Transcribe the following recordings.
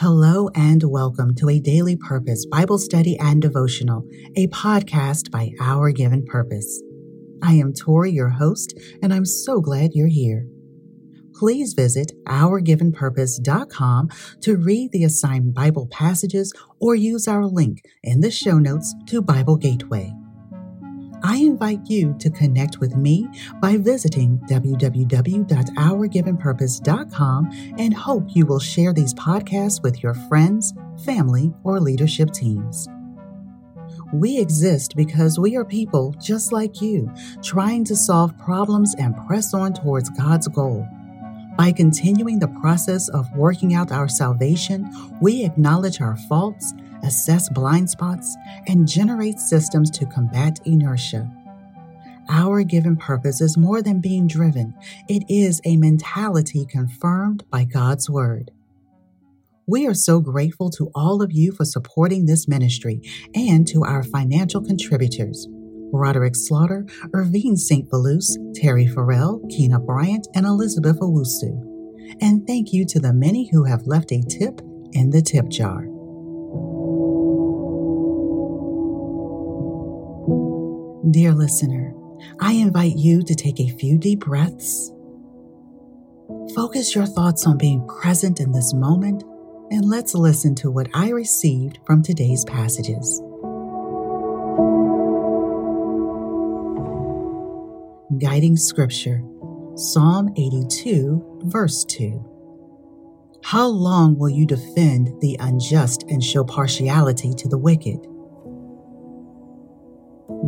Hello and welcome to a Daily Purpose Bible Study and Devotional, a podcast by Our Given Purpose. I am Tori, your host, and I'm so glad you're here. Please visit OurGivenPurpose.com to read the assigned Bible passages or use our link in the show notes to Bible Gateway. I invite you to connect with me by visiting www.ourgivenpurpose.com and hope you will share these podcasts with your friends, family, or leadership teams. We exist because we are people just like you, trying to solve problems and press on towards God's goal. By continuing the process of working out our salvation, we acknowledge our faults assess blind spots, and generate systems to combat inertia. Our given purpose is more than being driven, it is a mentality confirmed by God's Word. We are so grateful to all of you for supporting this ministry and to our financial contributors. Roderick Slaughter, Irvine St. Velouse, Terry Farrell, Keena Bryant, and Elizabeth Owusu. And thank you to the many who have left a tip in the tip jar. Dear listener, I invite you to take a few deep breaths. Focus your thoughts on being present in this moment, and let's listen to what I received from today's passages. Guiding Scripture Psalm 82, verse 2. How long will you defend the unjust and show partiality to the wicked?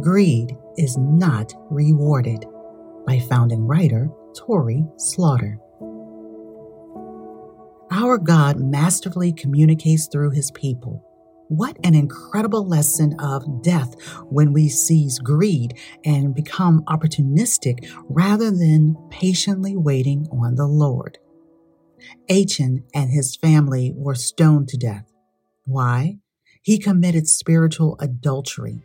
Greed is not rewarded by founding writer Tori Slaughter. Our God masterfully communicates through his people. What an incredible lesson of death when we seize greed and become opportunistic rather than patiently waiting on the Lord. Achan and his family were stoned to death. Why? He committed spiritual adultery.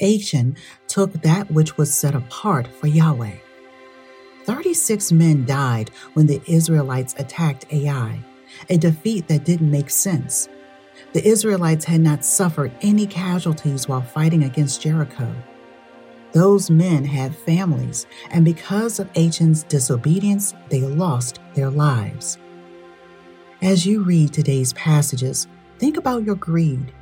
Achan took that which was set apart for Yahweh. 36 men died when the Israelites attacked Ai, a defeat that didn't make sense. The Israelites had not suffered any casualties while fighting against Jericho. Those men had families, and because of Achan's disobedience, they lost their lives. As you read today's passages, think about your greed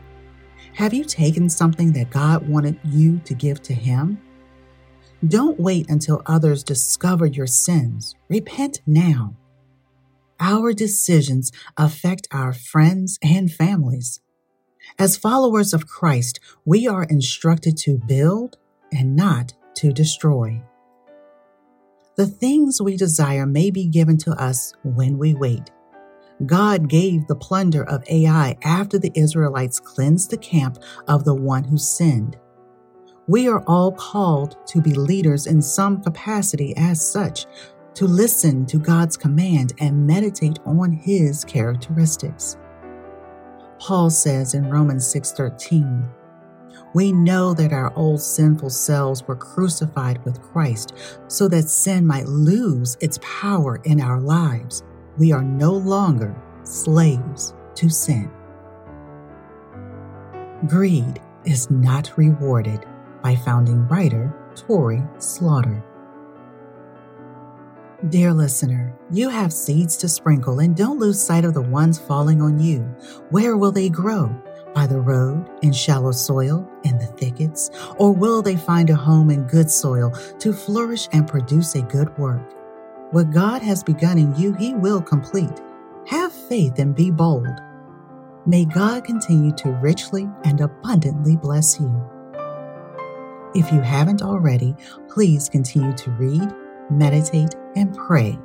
have you taken something that God wanted you to give to Him? Don't wait until others discover your sins. Repent now. Our decisions affect our friends and families. As followers of Christ, we are instructed to build and not to destroy. The things we desire may be given to us when we wait. God gave the plunder of Ai after the Israelites cleansed the camp of the one who sinned. We are all called to be leaders in some capacity as such, to listen to God's command and meditate on his characteristics. Paul says in Romans 6:13, we know that our old sinful selves were crucified with Christ so that sin might lose its power in our lives we are no longer slaves to sin. Greed is not rewarded by founding writer Tori Slaughter. Dear listener, you have seeds to sprinkle and don't lose sight of the ones falling on you. Where will they grow? By the road, in shallow soil, in the thickets? Or will they find a home in good soil to flourish and produce a good work? What God has begun in you, He will complete. Have faith and be bold. May God continue to richly and abundantly bless you. If you haven't already, please continue to read, meditate, and pray